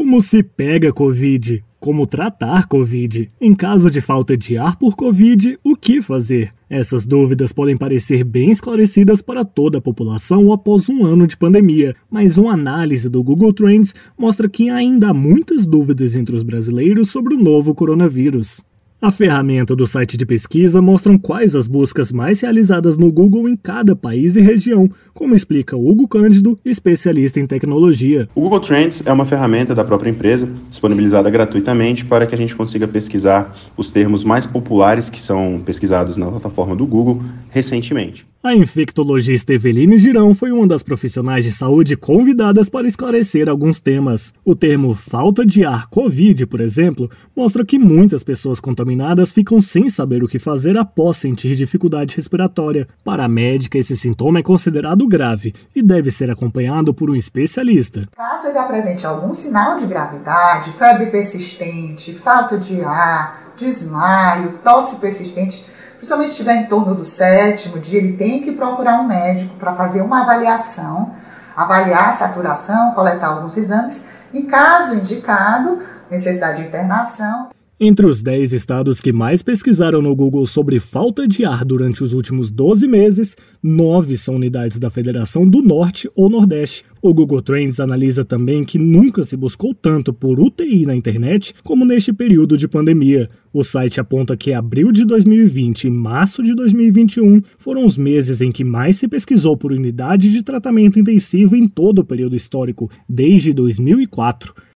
Como se pega Covid? Como tratar Covid? Em caso de falta de ar por Covid, o que fazer? Essas dúvidas podem parecer bem esclarecidas para toda a população após um ano de pandemia, mas uma análise do Google Trends mostra que ainda há muitas dúvidas entre os brasileiros sobre o novo coronavírus. A ferramenta do site de pesquisa mostra quais as buscas mais realizadas no Google em cada país e região, como explica Hugo Cândido, especialista em tecnologia. O Google Trends é uma ferramenta da própria empresa, disponibilizada gratuitamente para que a gente consiga pesquisar os termos mais populares que são pesquisados na plataforma do Google recentemente. A infectologista Eveline Girão foi uma das profissionais de saúde convidadas para esclarecer alguns temas. O termo falta de ar Covid, por exemplo, mostra que muitas pessoas contaminadas ficam sem saber o que fazer após sentir dificuldade respiratória. Para a médica, esse sintoma é considerado grave e deve ser acompanhado por um especialista. Caso ele apresente algum sinal de gravidade, febre persistente, falta de ar, desmaio, tosse persistente, principalmente estiver em torno do sétimo dia, ele tem que procurar um médico para fazer uma avaliação, avaliar a saturação, coletar alguns exames e, caso indicado, necessidade de internação. Entre os 10 estados que mais pesquisaram no Google sobre falta de ar durante os últimos 12 meses, 9 são unidades da Federação do Norte ou Nordeste. O Google Trends analisa também que nunca se buscou tanto por UTI na internet como neste período de pandemia. O site aponta que abril de 2020 e março de 2021 foram os meses em que mais se pesquisou por unidade de tratamento intensivo em todo o período histórico, desde 2004.